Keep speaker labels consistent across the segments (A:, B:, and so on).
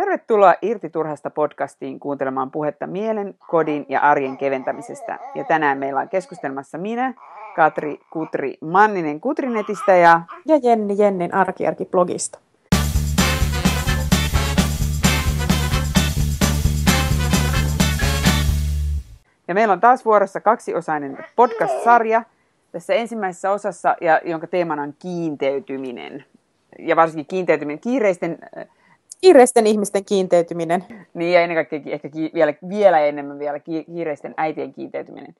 A: Tervetuloa Irti turhasta podcastiin kuuntelemaan puhetta mielen, kodin ja arjen keventämisestä. Ja tänään meillä on keskustelmassa minä, Katri Kutri Manninen Kutrinetistä ja...
B: Ja Jenni Jennin Arkiarki-blogista.
A: Ja meillä on taas vuorossa kaksiosainen podcast-sarja tässä ensimmäisessä osassa, ja jonka teemana on kiinteytyminen. Ja varsinkin kiinteytyminen kiireisten
B: kiireisten ihmisten kiinteytyminen.
A: Niin, ja ennen kaikkea ehkä ki- vielä, vielä enemmän vielä kiireisten äitien kiinteytyminen.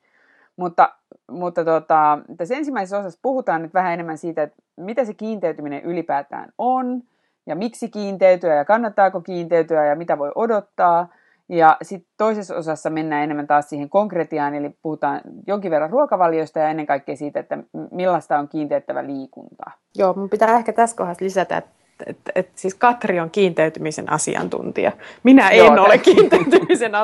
A: Mutta, mutta tota, tässä ensimmäisessä osassa puhutaan nyt vähän enemmän siitä, että mitä se kiinteytyminen ylipäätään on, ja miksi kiinteytyä, ja kannattaako kiinteytyä, ja mitä voi odottaa. Ja sitten toisessa osassa mennään enemmän taas siihen konkretiaan, eli puhutaan jonkin verran ruokavaliosta ja ennen kaikkea siitä, että millaista on kiinteyttävä liikunta.
B: Joo, mun pitää ehkä tässä kohdassa lisätä, että et, et, siis Katri on kiinteytymisen asiantuntija. Minä en Joo, ole kiinteytymisen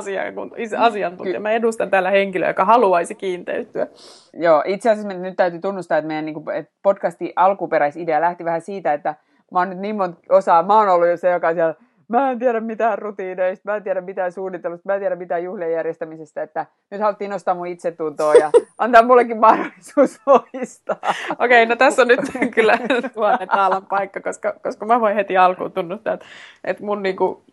B: asiantuntija. Mä edustan täällä henkilöä, joka haluaisi kiinteytyä.
A: Joo, itse asiassa nyt täytyy tunnustaa, että meidän niin kuin, että podcastin alkuperäisidea lähti vähän siitä, että mä oon nyt niin monta osaa, mä oon ollut jo se, joka siellä mä en tiedä mitään rutiineista, mä en tiedä mitään suunnittelusta, mä en tiedä mitään juhlien järjestämisestä, että nyt haluttiin nostaa mun itsetuntoa ja antaa mullekin mahdollisuus voistaa.
B: Okei, okay, no tässä on nyt kyllä tuhannen taalan paikka, koska, koska mä voin heti alkuun tunnustaa, että, että mun, niinku,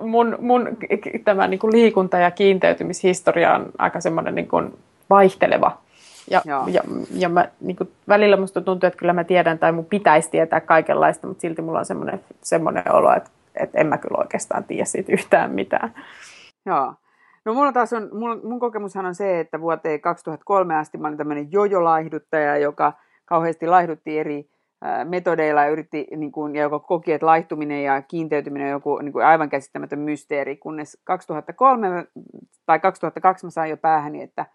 B: mun, mun tämä niinku liikunta- ja kiinteytymishistoria on aika semmoinen niinku vaihteleva ja, ja, ja mä, niin kuin, välillä musta tuntuu, että kyllä mä tiedän tai mun pitäisi tietää kaikenlaista, mutta silti mulla on semmoinen, semmoinen olo, että, että en mä kyllä oikeastaan tiedä siitä yhtään mitään.
A: Joo. No mulla taas on, mun, mun kokemushan on se, että vuoteen 2003 asti mä olin tämmöinen jojo-laihduttaja, joka kauheasti laihdutti eri metodeilla ja yritti, niin kuin, ja joka koki, että laihtuminen ja kiinteytyminen on joku niin kuin aivan käsittämätön mysteeri, kunnes 2003 tai 2002 mä sain jo päähäni, että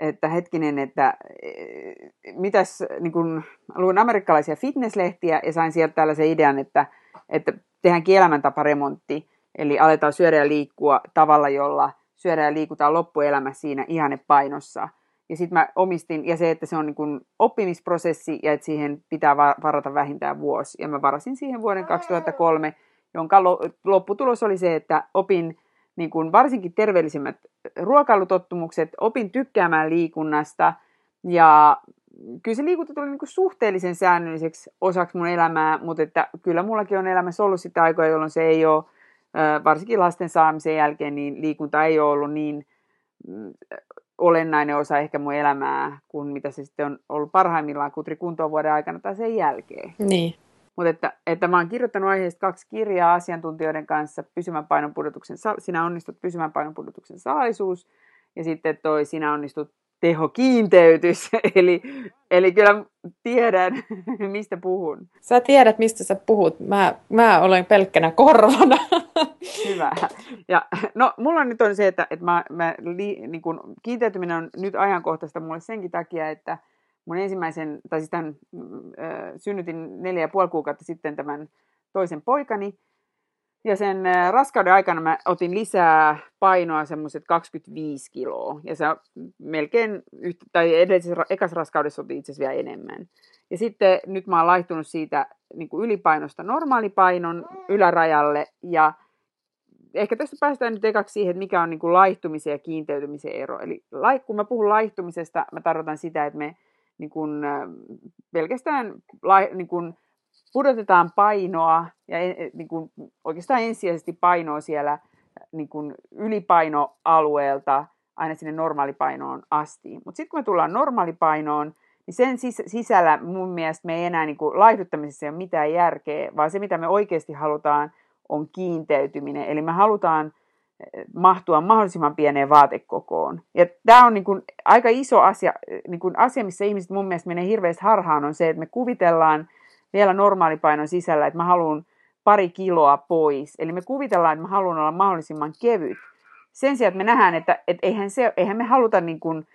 A: että hetkinen, että eh, mitäs, niin kun, luin amerikkalaisia fitnesslehtiä ja sain sieltä tällaisen idean, että, että tehdäänkin elämäntaparemontti, eli aletaan syödä ja liikkua tavalla, jolla syödään ja liikutaan loppuelämä siinä ihanne painossa. Ja sitten mä omistin, ja se, että se on niin kun oppimisprosessi ja että siihen pitää varata vähintään vuosi. Ja mä varasin siihen vuoden 2003, jonka lopputulos oli se, että opin niin kuin varsinkin terveellisimmät ruokailutottumukset, opin tykkäämään liikunnasta ja kyllä se liikunta tuli niin kuin suhteellisen säännölliseksi osaksi mun elämää, mutta että kyllä mullakin on elämässä ollut sitä aikoja, jolloin se ei ole, varsinkin lasten saamisen jälkeen, niin liikunta ei ole ollut niin mm, olennainen osa ehkä mun elämää, kuin mitä se sitten on ollut parhaimmillaan Kutri kuntoon vuoden aikana tai sen jälkeen.
B: Niin.
A: Mutta että, että mä oon kirjoittanut aiheesta kaksi kirjaa asiantuntijoiden kanssa, pysymän painonpudotuksen, sinä onnistut pysymän painonpudotuksen salaisuus, ja sitten toi sinä onnistut tehokiinteytys, eli, eli kyllä tiedän, mistä puhun.
B: Sä tiedät, mistä sä puhut. Mä, mä olen pelkkänä korvana.
A: Hyvä. Ja, no, mulla nyt on se, että, että mä, mä li, niin kun, kiinteytyminen on nyt ajankohtaista mulle senkin takia, että – mun ensimmäisen, tai siis tämän, synnytin neljä ja puoli kuukautta sitten tämän toisen poikani. Ja sen raskauden aikana mä otin lisää painoa semmoiset 25 kiloa. Ja se melkein, yhtä, tai edellisessä ekas raskaudessa otin itse asiassa vielä enemmän. Ja sitten nyt mä oon laihtunut siitä niin kuin ylipainosta normaalipainon ylärajalle. Ja ehkä tästä päästään nyt ekaksi siihen, että mikä on niin kuin laihtumisen ja kiinteytymisen ero. Eli kun mä puhun laihtumisesta, mä tarkoitan sitä, että me niin kuin, pelkästään niin kuin, pudotetaan painoa ja niin kuin, oikeastaan ensisijaisesti painoa siellä niin kuin, ylipainoalueelta aina sinne normaalipainoon asti. Mutta sitten kun me tullaan normaalipainoon, niin sen sisällä mun mielestä me ei enää niin kuin, laihduttamisessa ole mitään järkeä, vaan se mitä me oikeasti halutaan on kiinteytyminen. Eli me halutaan mahtua mahdollisimman pieneen vaatekokoon. Ja tämä on niin kuin aika iso asia, niin kuin asia, missä ihmiset mun mielestä menee hirveästi harhaan, on se, että me kuvitellaan vielä normaalipainon sisällä, että mä haluan pari kiloa pois. Eli me kuvitellaan, että mä haluan olla mahdollisimman kevyt. Sen sijaan, että me nähdään, että, että eihän, se, eihän me haluta, niin kuin,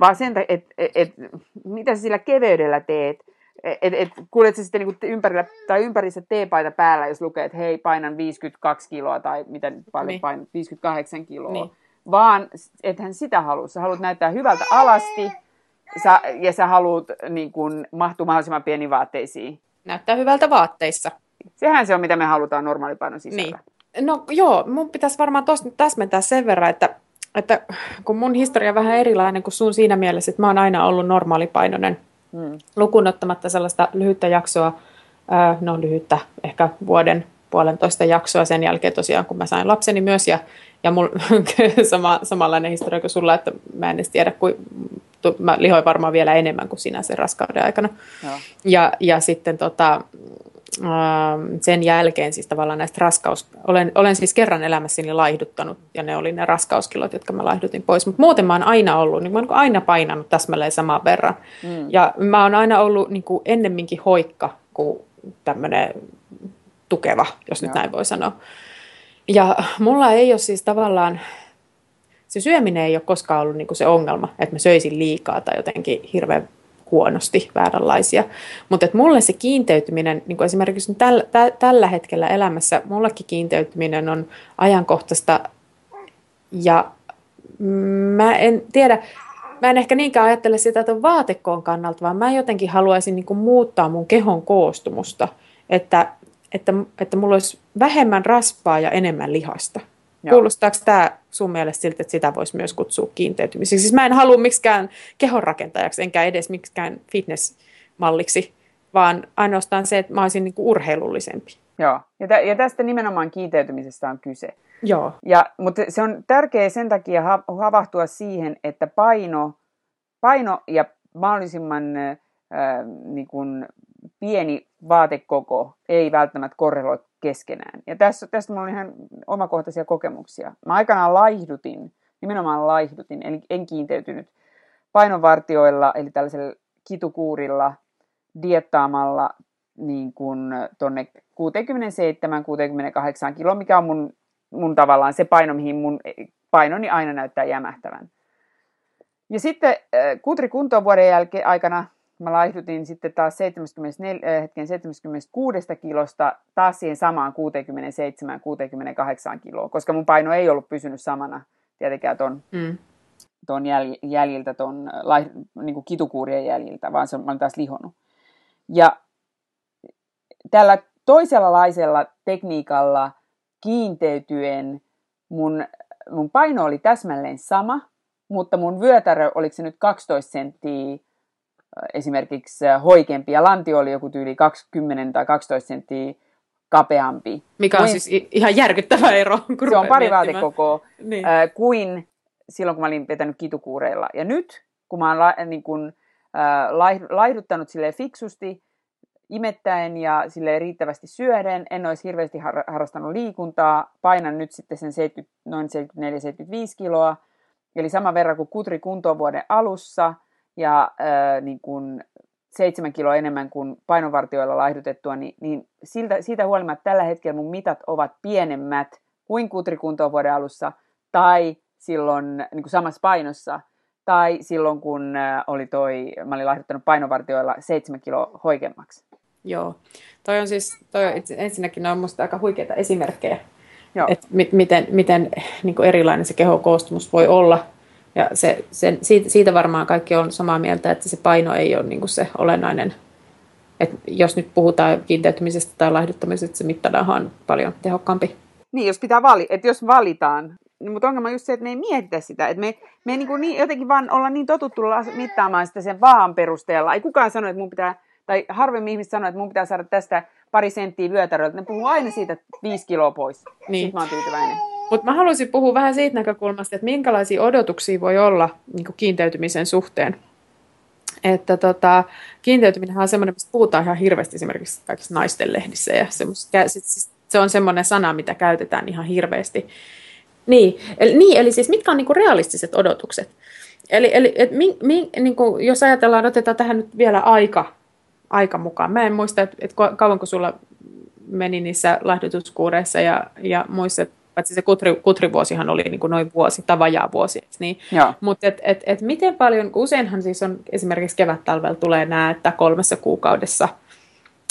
A: vaan sen, että, että, että mitä sä sillä keveydellä teet, et, et, kuljet sä sitten niin ympärillä, tai ympärissä teepaita päällä, jos lukee, että hei, painan 52 kiloa tai mitä paljon niin. painat, 58 kiloa. Niin. Vaan ethän sitä halua. Sä haluat näyttää hyvältä alasti sä, ja sä haluat niin kuin, mahtua mahdollisimman pieniin vaatteisiin.
B: Näyttää hyvältä vaatteissa.
A: Sehän se on, mitä me halutaan normaalipainon sisällä.
B: Niin. No joo, mun pitäisi varmaan tuosta täsmentää sen verran, että, että kun mun historia on vähän erilainen kuin sun siinä mielessä, että mä oon aina ollut normaalipainoinen, hmm. lukunottamatta sellaista lyhyttä jaksoa, no lyhyttä, ehkä vuoden puolentoista jaksoa sen jälkeen tosiaan, kun mä sain lapseni myös ja, ja mul, sama, samanlainen historia kuin sulla, että mä en edes tiedä, kuin, mä lihoin varmaan vielä enemmän kuin sinä sen raskauden aikana. Joo. Ja, ja sitten tota, sen jälkeen siis tavallaan näistä raskaus... Olen, olen siis kerran elämässäni laihduttanut ja ne oli ne raskauskilot, jotka mä laihdutin pois. Mutta muuten mä oon aina ollut, niin mä oon aina painanut täsmälleen saman verran. Mm. Ja mä oon aina ollut niin kuin ennemminkin hoikka kuin tämmöinen tukeva, jos nyt näin voi sanoa. Ja mulla ei ole siis tavallaan, se syöminen ei ole koskaan ollut niinku se ongelma, että mä söisin liikaa tai jotenkin hirveän huonosti vääränlaisia. Mutta mulle se kiinteytyminen, niin kuin esimerkiksi täl, tä, tällä hetkellä elämässä, mullekin kiinteytyminen on ajankohtaista ja mä en tiedä, mä en ehkä niinkään ajattele sitä että vaatekoon kannalta, vaan mä jotenkin haluaisin niin muuttaa mun kehon koostumusta, että että, että mulla olisi vähemmän rasvaa ja enemmän lihasta. Joo. Kuulostaako tämä sun mielestä siltä, että sitä voisi myös kutsua kiinteytymiseksi? Siis mä en halua miksikään kehonrakentajaksi, enkä edes miksikään fitnessmalliksi, vaan ainoastaan se, että mä olisin niin kuin urheilullisempi.
A: Joo, ja, tä- ja tästä nimenomaan kiinteytymisestä on kyse.
B: Joo.
A: Ja, mutta se on tärkeää sen takia ha- havahtua siihen, että paino, paino ja mahdollisimman äh, niin kuin pieni vaatekoko ei välttämättä korreloi keskenään. Ja tässä, tästä minulla on ihan omakohtaisia kokemuksia. Mä aikanaan laihdutin, nimenomaan laihdutin, eli en kiinteytynyt painovartioilla, eli tällaisella kitukuurilla, diettaamalla niin kuin tonne 67-68 kiloa, mikä on mun, mun tavallaan se paino, mihin mun painoni aina näyttää jämähtävän. Ja sitten äh, Kutri kuntoon vuoden jälkeen aikana mä laihdutin sitten taas 74, äh, hetken 76 kilosta taas siihen samaan 67-68 kiloa, koska mun paino ei ollut pysynyt samana tietenkään ton, mm. ton jäl, jäljiltä, ton laih, niin kuin kitukuurien jäljiltä, vaan se on, mä olen taas lihonnut. Ja tällä toisenlaisella tekniikalla kiinteytyen mun, mun paino oli täsmälleen sama, mutta mun vyötärö, oliko se nyt 12 senttiä esimerkiksi hoikempi ja lantio oli joku tyyli 20 tai 12 senttiä kapeampi.
B: Mikä on kuin, siis ihan järkyttävä ero.
A: Kun se on pari vaatekokoa niin. äh, kuin silloin, kun mä olin vetänyt kitukuureilla. Ja nyt, kun mä oon la, niin kun, äh, laihduttanut sille fiksusti, imettäen ja sille riittävästi syöden, en olisi hirveästi har- harrastanut liikuntaa, painan nyt sitten sen 70, noin 74-75 kiloa, eli sama verran kuin kutri kuntoon vuoden alussa – ja äh, niin kuin seitsemän kiloa enemmän kuin painovartioilla laihdutettua, niin, niin siltä, siitä huolimatta tällä hetkellä mun mitat ovat pienemmät kuin kutrikuntoon vuoden alussa tai silloin niin kuin samassa painossa tai silloin kun oli toi, mä olin laihduttanut painovartioilla seitsemän kiloa hoikemmaksi.
B: Joo, toi on siis, toi on, ensinnäkin ne on musta aika huikeita esimerkkejä, että mi- miten, miten niin erilainen se kehokoostumus voi olla ja se, sen, siitä, siitä varmaan kaikki on samaa mieltä, että se paino ei ole niin kuin se olennainen. Et jos nyt puhutaan kiinteytymisestä tai laihduttamisesta, se mittadahan on paljon tehokkaampi.
A: Niin, jos pitää valita, että jos valitaan, niin, mutta ongelma on just se, että me ei mietitä sitä, että me, me niin kuin niin, jotenkin vaan olla niin totuttu mittaamaan sitä sen vaan perusteella. Ei kukaan sano, että mun pitää, tai harvemmin ihmiset sanoo, että mun pitää saada tästä pari senttiä vyötäröltä. Ne puhuu aina siitä viisi kiloa pois. Niin. Sitten mä oon tyytyväinen.
B: Mutta mä haluaisin puhua vähän siitä näkökulmasta, että minkälaisia odotuksia voi olla niin kiinteytymisen suhteen. Että tota, kiinteytyminen on semmoinen, mistä puhutaan ihan hirveästi esimerkiksi kaikissa naisten lehdissä. Ja se on semmoinen sana, mitä käytetään ihan hirveästi. Niin, eli, niin, eli siis mitkä on niin realistiset odotukset? Eli, eli et mi, mi, niin kuin, jos ajatellaan, otetaan tähän nyt vielä aika, aika mukaan. Mä en muista, että, että kauanko sulla meni niissä lahdutuskuureissa ja, ja muissa paitsi se kutri, kutrivuosihan oli niin kuin noin vuosi tai vajaa vuosi. Niin? Mutta et, et, et miten paljon, useinhan siis on esimerkiksi kevät-talvella tulee nämä, että kolmessa kuukaudessa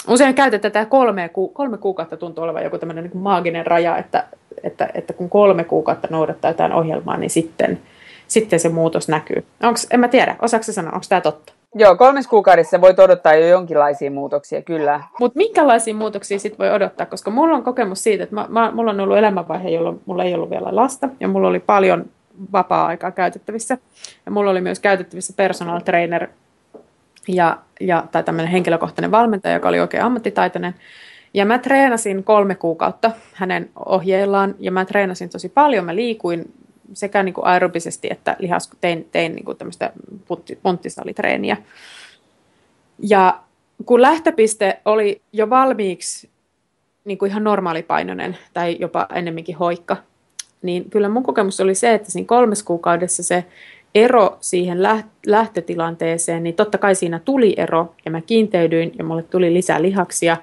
B: Usein käytetään tätä kolme, kolme kuukautta tuntuu olevan joku tämmöinen niin maaginen raja, että, että, että kun kolme kuukautta noudattaa jotain ohjelmaa, niin sitten, sitten se muutos näkyy. Onks, en mä tiedä, osaako sanoa, onko tämä totta?
A: Joo, kolmes kuukaudessa voit odottaa jo jonkinlaisia muutoksia, kyllä.
B: Mutta minkälaisia muutoksia sit voi odottaa? Koska mulla on kokemus siitä, että mä, mä, mulla on ollut elämänvaihe, jolloin mulla ei ollut vielä lasta, ja mulla oli paljon vapaa-aikaa käytettävissä. Ja mulla oli myös käytettävissä personal trainer ja, ja, tai tämmöinen henkilökohtainen valmentaja, joka oli oikein ammattitaitoinen. Ja mä treenasin kolme kuukautta hänen ohjeillaan, ja mä treenasin tosi paljon. Mä liikuin sekä niin kuin aerobisesti että lihas, tein, tein niin kuin tämmöistä punttisalitreeniä. Ja kun lähtöpiste oli jo valmiiksi niin kuin ihan normaalipainoinen tai jopa ennemminkin hoikka, niin kyllä mun kokemus oli se, että siinä kolmes kuukaudessa se ero siihen lähtötilanteeseen, niin totta kai siinä tuli ero ja mä kiinteydyin ja mulle tuli lisää lihaksia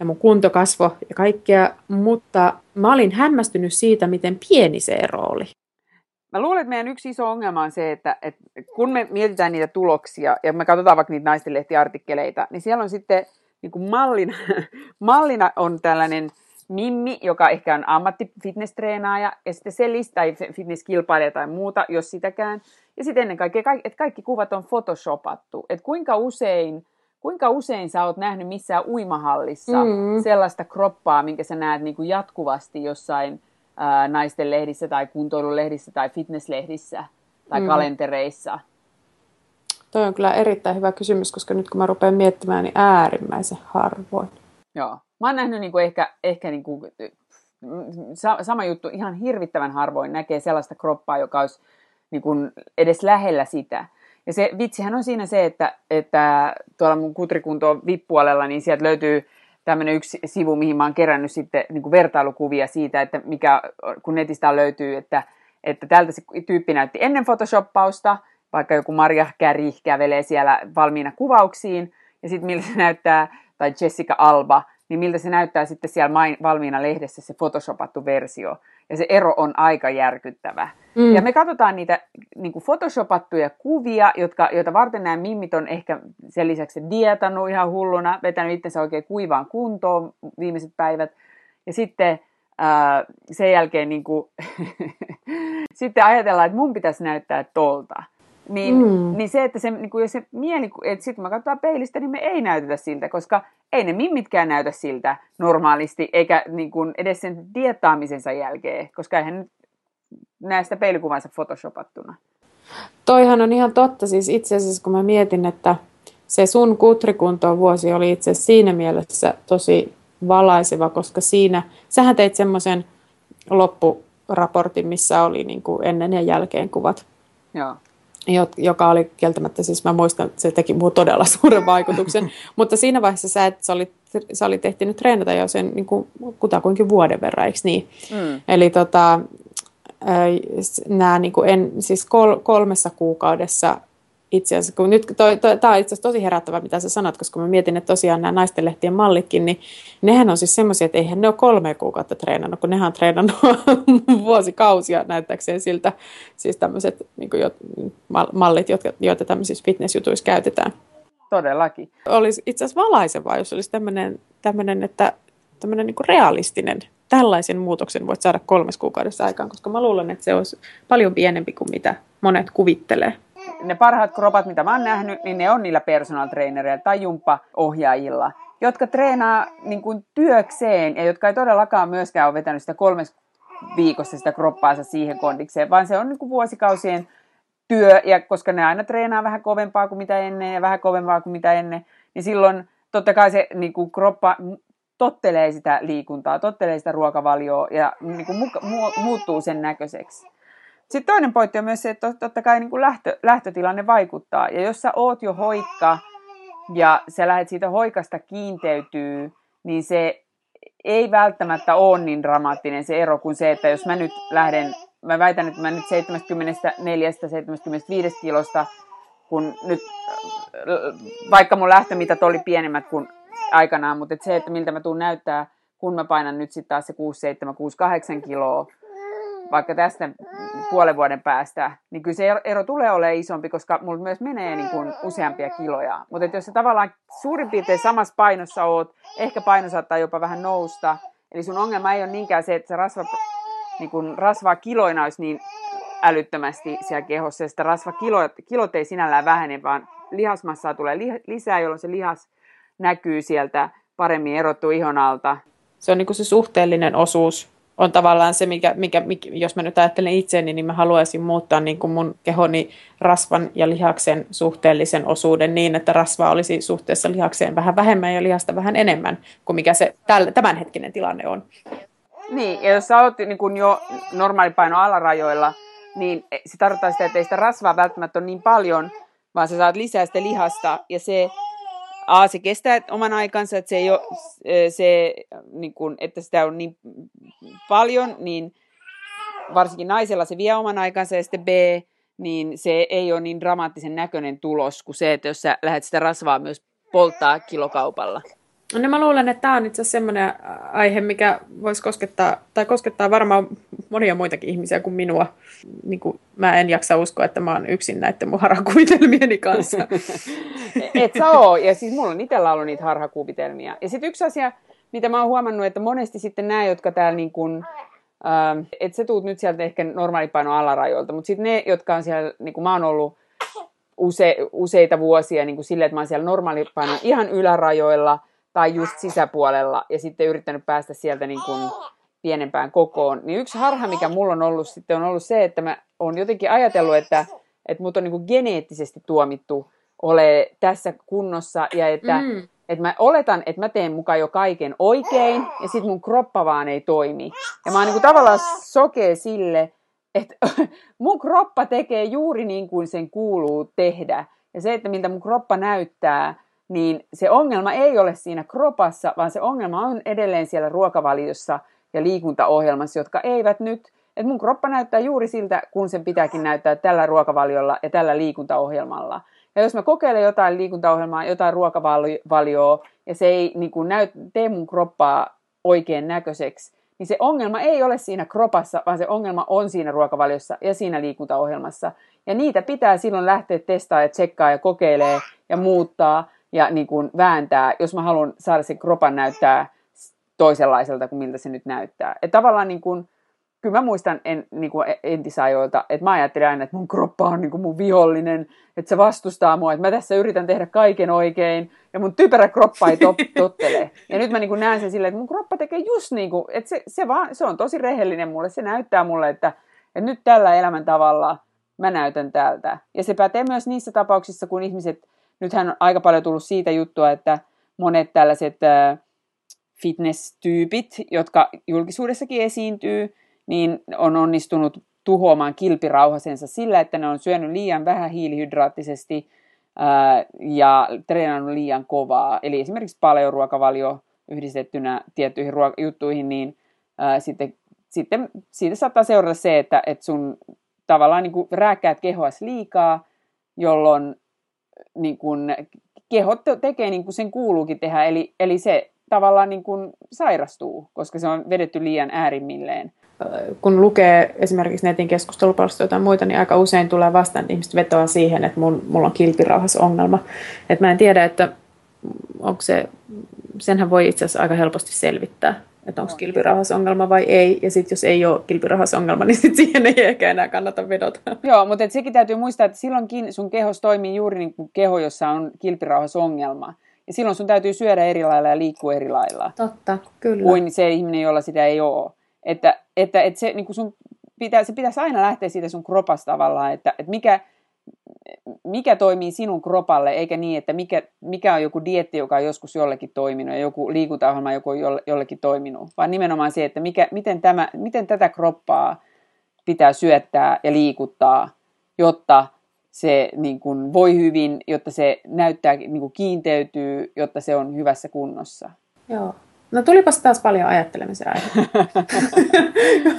B: ja mun kunto kasvoi ja kaikkea, mutta mä olin hämmästynyt siitä, miten pieni se ero oli.
A: Mä luulen, että meidän yksi iso ongelma on se, että, että kun me mietitään niitä tuloksia ja me katsotaan vaikka niitä naistenlehtiartikkeleita, niin siellä on sitten niin kuin mallina, mallina on tällainen Mimmi, joka ehkä on ammattifitnesstreenaaja, ja sitten se lista, tai fitnesskilpailija tai muuta, jos sitäkään. Ja sitten ennen kaikkea, että kaikki kuvat on photoshopattu. Että kuinka usein, kuinka usein sä oot nähnyt missään uimahallissa mm. sellaista kroppaa, minkä sä näet niin kuin jatkuvasti jossain ää, naisten lehdissä tai kuntoilulehdissä tai fitnesslehdissä tai mm. kalentereissa.
B: Toi on kyllä erittäin hyvä kysymys, koska nyt kun mä rupean miettimään, niin äärimmäisen harvoin.
A: Joo. Mä oon nähnyt niinku ehkä, ehkä niinku, sama juttu, ihan hirvittävän harvoin näkee sellaista kroppaa, joka olisi niinku edes lähellä sitä. Ja se vitsihän on siinä se, että, että tuolla mun kutrikuntoon vippualella, niin sieltä löytyy tämmöinen yksi sivu, mihin mä oon kerännyt sitten niin kuin vertailukuvia siitä, että mikä, kun netistä löytyy, että, että tältä se tyyppi näytti ennen photoshoppausta, vaikka joku Maria Käri kävelee siellä valmiina kuvauksiin, ja sitten miltä se näyttää, tai Jessica Alba, niin miltä se näyttää sitten siellä main, valmiina lehdessä se photoshopattu versio. Ja se ero on aika järkyttävä. Mm. Ja me katsotaan niitä niin kuin photoshopattuja kuvia, jotka, joita varten nämä mimmit on ehkä sen lisäksi dietannut ihan hulluna, vetänyt itsensä oikein kuivaan kuntoon viimeiset päivät. Ja sitten ää, sen jälkeen niin kuin, sitten ajatellaan, että mun pitäisi näyttää tolta. Niin, mm. niin se, että se, niin kuin, jos se mieli, että sitten mä katsotaan peilistä, niin me ei näytetä siltä, koska ei ne mimmitkään näytä siltä normaalisti, eikä niin kuin, edes sen diettaamisensa jälkeen, koska eihän nyt näe sitä peilikuvansa photoshopattuna.
B: Toihan on ihan totta, siis itse asiassa kun mä mietin, että se sun kutrikuntoon vuosi oli itse asiassa siinä mielessä tosi valaiseva, koska siinä, sähän teit semmoisen loppuraportin, missä oli niin kuin ennen ja jälkeen kuvat.
A: Joo
B: joka oli kieltämättä, siis mä muistan, että se teki muu todella suuren vaikutuksen, mutta siinä vaiheessa sä, että sä olit, sä olit ehtinyt treenata jo sen niin kuin, kutakuinkin vuoden verran, eikö niin? Mm. Eli tota, nämä niin kuin en, siis kol, kolmessa kuukaudessa itse asiassa, kun nyt toi, toi, tämä on itse asiassa tosi herättävä, mitä sä sanot, koska mä mietin, että tosiaan nämä naistenlehtien mallitkin, niin nehän on siis semmoisia, että eihän ne ole kolme kuukautta treenannut, kun nehän on treenannut vuosikausia näyttääkseen siltä, siis tämmöiset niin kuin, mallit, jotka, joita tämmöisissä fitnessjutuissa käytetään.
A: Todellakin.
B: Olisi itse asiassa valaisevaa, jos olisi tämmöinen, tämmöinen että tämmöinen niin realistinen, tällaisen muutoksen voit saada kolmes kuukaudessa aikaan, koska mä luulen, että se olisi paljon pienempi kuin mitä monet kuvittelee
A: ne parhaat kropat, mitä mä oon nähnyt, niin ne on niillä personal trainereilla tai jumppaohjaajilla, jotka treenaa niin kuin työkseen ja jotka ei todellakaan myöskään ole vetänyt sitä kolmes viikossa sitä kroppaansa siihen kondikseen, vaan se on niin kuin vuosikausien työ, ja koska ne aina treenaa vähän kovempaa kuin mitä ennen ja vähän kovempaa kuin mitä ennen, niin silloin totta kai se niin kuin kroppa tottelee sitä liikuntaa, tottelee sitä ruokavalioa ja niin kuin mu- muuttuu sen näköiseksi. Sitten toinen pointti on myös se, että totta kai niin kuin lähtö, lähtötilanne vaikuttaa. Ja jos sä oot jo hoikka ja sä lähdet siitä hoikasta kiinteytyy, niin se ei välttämättä ole niin dramaattinen se ero kuin se, että jos mä nyt lähden, mä väitän, että mä nyt 74-75 kilosta, kun nyt, vaikka mun lähtömitat oli pienemmät kuin aikanaan, mutta että se, että miltä mä tuun näyttää, kun mä painan nyt sitten taas se 6-7-6-8 kiloa, vaikka tästä puolen vuoden päästä, niin kyllä se ero tulee olemaan isompi, koska mulla myös menee niin kuin useampia kiloja. Mutta jos sä tavallaan suurin piirtein samassa painossa oot, ehkä paino saattaa jopa vähän nousta, eli sun ongelma ei ole niinkään se, että se rasva, niin kuin rasvaa kiloina olisi niin älyttömästi siellä kehossa, ja sitä rasvakilot kilot ei sinällään vähene, vaan lihasmassaa tulee li, lisää, jolloin se lihas näkyy sieltä paremmin erottuu ihon alta.
B: Se on niin kuin se suhteellinen osuus on tavallaan se, mikä, mikä, mikä, jos mä nyt ajattelen itseäni, niin mä haluaisin muuttaa niin kuin mun kehoni rasvan ja lihaksen suhteellisen osuuden niin, että rasvaa olisi suhteessa lihakseen vähän vähemmän ja lihasta vähän enemmän kuin mikä se tämänhetkinen tilanne on.
A: Niin, ja jos sä oot niin kun jo normaalipaino alarajoilla, niin se tarkoittaa sitä, että ei sitä rasvaa välttämättä ole niin paljon, vaan sä saat lisää sitä lihasta, ja se, A, se kestää oman aikansa, että se ei ole, se, niin kun, että sitä on niin paljon, niin varsinkin naisella se vie oman aikansa, ja sitten B, niin se ei ole niin dramaattisen näköinen tulos kuin se, että jos sä lähdet sitä rasvaa myös polttaa kilokaupalla.
B: No mä luulen, että tämä on itse asiassa semmoinen aihe, mikä voisi koskettaa, tai koskettaa varmaan monia muitakin ihmisiä kuin minua. Niin kuin mä en jaksa uskoa, että mä oon yksin näiden mun harhakuvitelmieni kanssa.
A: Et sä oo, ja siis mulla on itsellä ollut niitä harhakuvitelmia. Ja sitten yksi asia, mitä mä oon huomannut, että monesti sitten nämä, jotka täällä niin kuin, äh, että sä tuut nyt sieltä ehkä normaalipaino alarajoilta, mutta sitten ne, jotka on siellä, niin kuin mä oon ollut use, useita vuosia niin kuin silleen, että mä oon siellä normaalipainon ihan ylärajoilla – tai just sisäpuolella ja sitten yrittänyt päästä sieltä niin kuin pienempään kokoon. Niin yksi harha, mikä mulla on ollut sitten, on ollut se, että mä oon jotenkin ajatellut, että, että mut on niin kuin geneettisesti tuomittu ole tässä kunnossa ja että, mm. että mä oletan, että mä teen mukaan jo kaiken oikein ja sitten mun kroppa vaan ei toimi. Ja mä oon niin kuin tavallaan sokea sille, että mun kroppa tekee juuri niin kuin sen kuuluu tehdä. Ja se, että miltä mun kroppa näyttää, niin se ongelma ei ole siinä kropassa, vaan se ongelma on edelleen siellä ruokavaliossa ja liikuntaohjelmassa, jotka eivät nyt, että mun kroppa näyttää juuri siltä, kun sen pitääkin näyttää tällä ruokavaliolla ja tällä liikuntaohjelmalla. Ja jos mä kokeilen jotain liikuntaohjelmaa, jotain ruokavalioa, ja se ei niin kuin näyt, tee mun kroppaa oikein näköiseksi, niin se ongelma ei ole siinä kropassa, vaan se ongelma on siinä ruokavaliossa ja siinä liikuntaohjelmassa. Ja niitä pitää silloin lähteä testaamaan ja tsekkaa ja kokeilee ja muuttaa ja niin kuin vääntää, jos mä haluan saada sen kropan näyttää toisenlaiselta kuin miltä se nyt näyttää. Et tavallaan niin kuin, kyllä mä muistan en, niin kuin entisajoilta, että mä ajattelin aina, että mun kroppa on niin kuin mun vihollinen, että se vastustaa mua, että mä tässä yritän tehdä kaiken oikein, ja mun typerä kroppa ei tot, tottele. Ja nyt mä niin kuin näen sen silleen, että mun kroppa tekee just niin kuin, että se, se, vaan, se on tosi rehellinen mulle, se näyttää mulle, että, että nyt tällä elämäntavalla mä näytän tältä. Ja se pätee myös niissä tapauksissa, kun ihmiset nythän on aika paljon tullut siitä juttua, että monet tällaiset fitness-tyypit, jotka julkisuudessakin esiintyy, niin on onnistunut tuhoamaan kilpirauhasensa sillä, että ne on syönyt liian vähän hiilihydraattisesti ja treenannut liian kovaa. Eli esimerkiksi paleuruokavalio yhdistettynä tiettyihin juttuihin, niin sitten, sitten siitä saattaa seurata se, että, että sun tavallaan niin kuin rääkkäät kehoas liikaa, jolloin niin kuin, keho tekee niin kuin sen kuuluukin tehdä, eli, eli se tavallaan niin kuin sairastuu, koska se on vedetty liian äärimmilleen.
B: Kun lukee esimerkiksi netin keskustelupalstoja tai muita, niin aika usein tulee vastaan, että ihmiset vetoaa siihen, että mun, mulla on kilpirauhasongelma. Että mä en tiedä, että onko se, senhän voi itse asiassa aika helposti selvittää että onko kilpirahasongelma vai ei. Ja sitten jos ei ole kilpirahasongelma, niin sit siihen ei ehkä enää kannata vedota.
A: Joo, mutta et sekin täytyy muistaa, että silloinkin sun kehos toimii juuri niin kuin keho, jossa on kilpirahasongelma. Ja silloin sun täytyy syödä eri lailla ja liikkua eri lailla.
B: Totta, kyllä.
A: Kuin se ihminen, jolla sitä ei ole. Että, että, että se, niin kuin sun pitää, se pitäisi aina lähteä siitä sun kropasta tavallaan, että, että mikä, mikä toimii sinun kropalle, eikä niin, että mikä, mikä on joku dietti, joka on joskus jollekin toiminut ja joku liikuntaohjelma, joka on jollekin toiminut, vaan nimenomaan se, että mikä, miten, tämä, miten tätä kroppaa pitää syöttää ja liikuttaa, jotta se niin kuin, voi hyvin, jotta se näyttää, niin kuin, kiinteytyy, jotta se on hyvässä kunnossa.
B: Joo. No tulipas taas paljon ajattelemisen aiheita.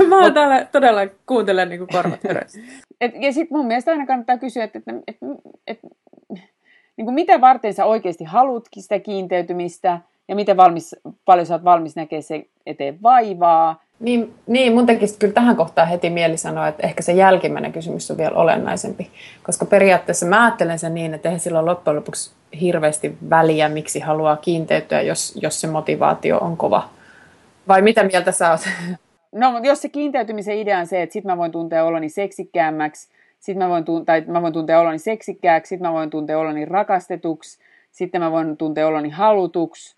B: Mä oon täällä todella kuuntelen niin korvat
A: Et, ja sitten mun mielestä aina kannattaa kysyä, että, että, että, että niin kuin mitä varten sä oikeasti haluatkin sitä kiinteytymistä ja miten valmis, paljon sä oot valmis näkemään se eteen vaivaa.
B: Niin, niin mun tekisi kyllä tähän kohtaan heti mieli sanoa, että ehkä se jälkimmäinen kysymys on vielä olennaisempi. Koska periaatteessa mä ajattelen sen niin, että eihän silloin loppujen lopuksi hirveästi väliä, miksi haluaa kiinteytyä, jos, jos se motivaatio on kova. Vai mitä mieltä sä oot?
A: No, mutta jos se kiinteytymisen idea on se, että sit mä voin tuntea oloni seksikkäämmäksi sitten mä voin, tuntea, tai mä voin tuntea oloni seksikkääksi, sitten mä voin tuntea oloni rakastetuksi, sitten mä voin tuntea oloni halutuksi,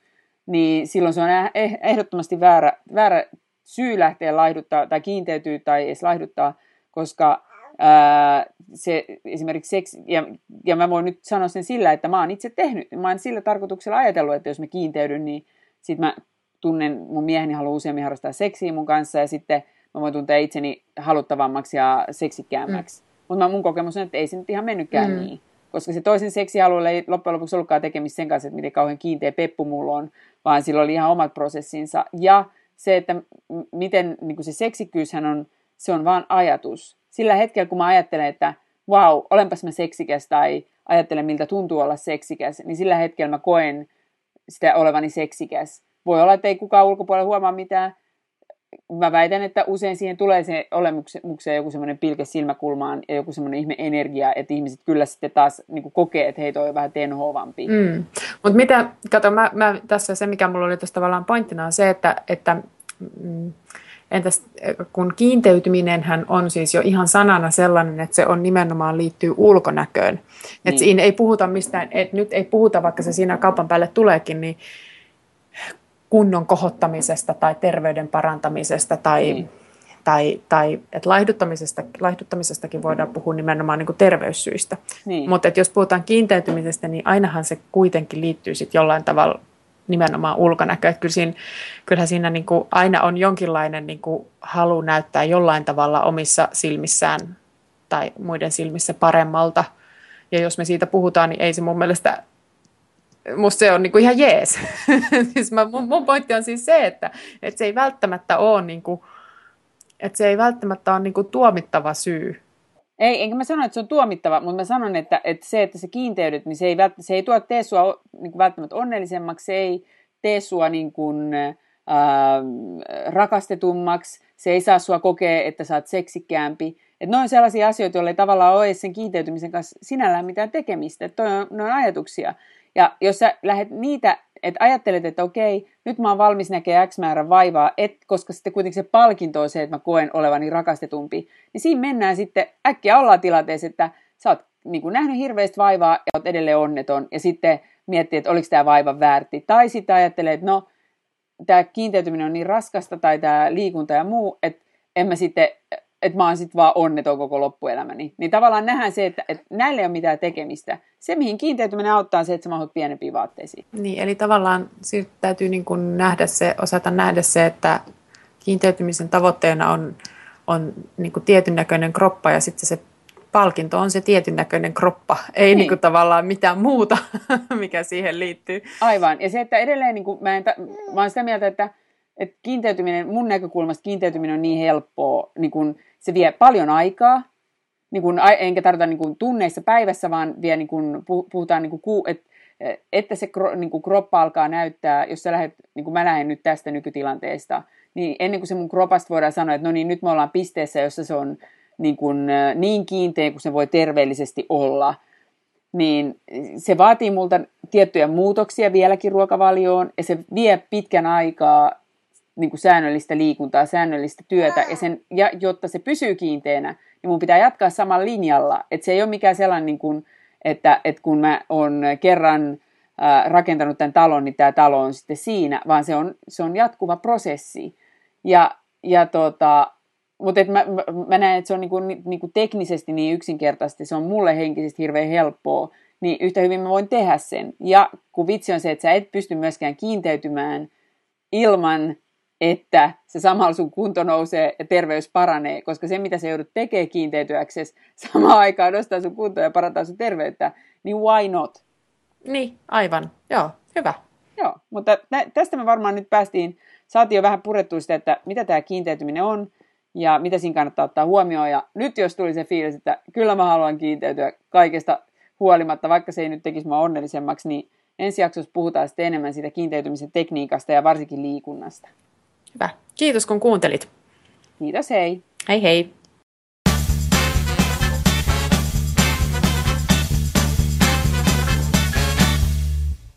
A: niin silloin se on eh, ehdottomasti väärä, väärä syy lähteä laihduttaa tai kiinteytyy tai edes laihduttaa, koska ää, se esimerkiksi seksi, ja, ja mä voin nyt sanoa sen sillä, että mä oon itse tehnyt, mä oon sillä tarkoituksella ajatellut, että jos mä kiinteydyn, niin sit mä tunnen, mun mieheni haluaa useammin harrastaa seksiä mun kanssa, ja sitten mä voin tuntea itseni haluttavammaksi ja seksikkäämmäksi. Mm. Mutta mun kokemus on, että ei se nyt ihan mennytkään mm. niin. Koska se toisen seksialueella ei loppujen lopuksi ollutkaan tekemistä sen kanssa, että miten kauhean kiinteä peppu mulla on, vaan sillä oli ihan omat prosessinsa. Ja se, että miten niin kuin se seksikkyyshän on, se on vaan ajatus. Sillä hetkellä, kun mä ajattelen, että wow, olenpas mä seksikäs tai ajattelen, miltä tuntuu olla seksikäs, niin sillä hetkellä mä koen sitä olevani seksikäs. Voi olla, että ei kukaan ulkopuolella huomaa mitään, mä väitän, että usein siihen tulee se olemukseen joku semmoinen pilke silmäkulmaan ja joku semmoinen ihme energia, että ihmiset kyllä sitten taas niin kuin kokee, että hei toi on vähän tenhoavampi.
B: Mm. Mutta mitä, kato, mä, mä, tässä se mikä mulla oli tässä tavallaan pointtina on se, että, että mm, entäs kun kiinteytyminenhän on siis jo ihan sanana sellainen, että se on nimenomaan liittyy ulkonäköön. Niin. Että siinä ei puhuta mistään, että nyt ei puhuta, vaikka se siinä kaupan päälle tuleekin, niin kunnon kohottamisesta tai terveyden parantamisesta tai, mm. tai, tai että laihduttamisesta, laihduttamisestakin voidaan puhua nimenomaan niin kuin terveyssyistä. Niin. Mutta jos puhutaan kiinteytymisestä, niin ainahan se kuitenkin liittyy sitten jollain tavalla nimenomaan ulkonäköön. Kyllä siinä, kyllähän siinä niin kuin aina on jonkinlainen niin kuin halu näyttää jollain tavalla omissa silmissään tai muiden silmissä paremmalta. Ja jos me siitä puhutaan, niin ei se mun mielestä musta se on niinku ihan jees. siis mä, mun, mun pointti on siis se, että, että se ei välttämättä ole niinku, että se ei välttämättä ole niinku tuomittava syy.
A: Ei, enkä mä sano, että se on tuomittava, mutta mä sanon, että, että se, että se kiinteydyt, niin se ei, vält, se ei tuo tee sua niin välttämättä onnellisemmaksi, se ei tee sua niin kuin, äh, rakastetummaksi, se ei saa sua kokea, että sä oot seksikkäämpi. Että ne on sellaisia asioita, joilla ei tavallaan ole sen kiinteytymisen kanssa sinällään mitään tekemistä. Että on, ne on ajatuksia. Ja jos sä lähdet niitä, että ajattelet, että okei, nyt mä oon valmis näkemään X määrän vaivaa, et, koska sitten kuitenkin se palkinto on se, että mä koen olevani rakastetumpi, niin siinä mennään sitten, äkkiä ollaan tilanteessa, että sä oot niin kuin nähnyt hirveästi vaivaa ja oot edelleen onneton, ja sitten miettii, että oliko tämä vaiva väärti. Tai sitten ajattelee, että no, tämä kiinteytyminen on niin raskasta tai tämä liikunta ja muu, että en mä sitten että mä oon sitten vaan onneton koko loppuelämäni. Niin tavallaan nähdään se, että, että näillä ei ole mitään tekemistä. Se, mihin kiinteytyminen auttaa, on se, että sä mahut pienempiin vaatteisiin.
B: Niin, eli tavallaan täytyy niin kuin nähdä se, osata nähdä se, että kiinteytymisen tavoitteena on, on niin kuin tietyn näköinen kroppa ja sitten se palkinto on se tietyn näköinen kroppa, ei niin. Niin kuin tavallaan mitään muuta, mikä siihen liittyy.
A: Aivan, ja se, että edelleen niin kuin, mä, en ta- mä olen sitä mieltä, että, että kiinteytyminen, mun näkökulmasta kiinteytyminen on niin helppoa, niin kuin, se vie paljon aikaa, niin kun, enkä tarkoita niin kun tunneissa päivässä, vaan vie, niin kun, puhutaan, niin kun, että että se niin kun kroppa alkaa näyttää, jos sä lähdet, niin kuin mä lähden nyt tästä nykytilanteesta, niin ennen kuin se mun kropasta voidaan sanoa, että no niin, nyt me ollaan pisteessä, jossa se on niin, kun, niin kiinteä kuin se voi terveellisesti olla, niin se vaatii multa tiettyjä muutoksia vieläkin ruokavalioon, ja se vie pitkän aikaa niin kuin säännöllistä liikuntaa, säännöllistä työtä, ja, sen, ja jotta se pysyy kiinteänä, niin mun pitää jatkaa samalla linjalla. Että se ei ole mikään sellainen, niin kuin, että, että kun mä oon kerran ää, rakentanut tämän talon, niin tämä talo on sitten siinä, vaan se on, se on jatkuva prosessi. Ja, ja tota, mutta mä, mä, mä näen, että se on niinku, niinku teknisesti niin yksinkertaisesti, se on mulle henkisesti hirveän helppoa, niin yhtä hyvin mä voin tehdä sen. Ja kun vitsi on se, että sä et pysty myöskään kiinteytymään ilman että se samalla sun kunto nousee ja terveys paranee, koska se, mitä se joudut tekemään kiinteytyäksesi, samaan aikaan nostaa sun kuntoa ja parantaa sun terveyttä, niin why not?
B: Niin, aivan. Joo, hyvä.
A: Joo, mutta tästä me varmaan nyt päästiin, saatiin jo vähän purettua sitä, että mitä tämä kiinteytyminen on ja mitä siinä kannattaa ottaa huomioon. Ja nyt jos tuli se fiilis, että kyllä mä haluan kiinteytyä kaikesta huolimatta, vaikka se ei nyt tekisi mua onnellisemmaksi, niin ensi jaksossa puhutaan sitten enemmän siitä kiinteytymisen tekniikasta ja varsinkin liikunnasta.
B: Hyvä. Kiitos kun kuuntelit.
A: Kiitos, hei.
B: Hei hei.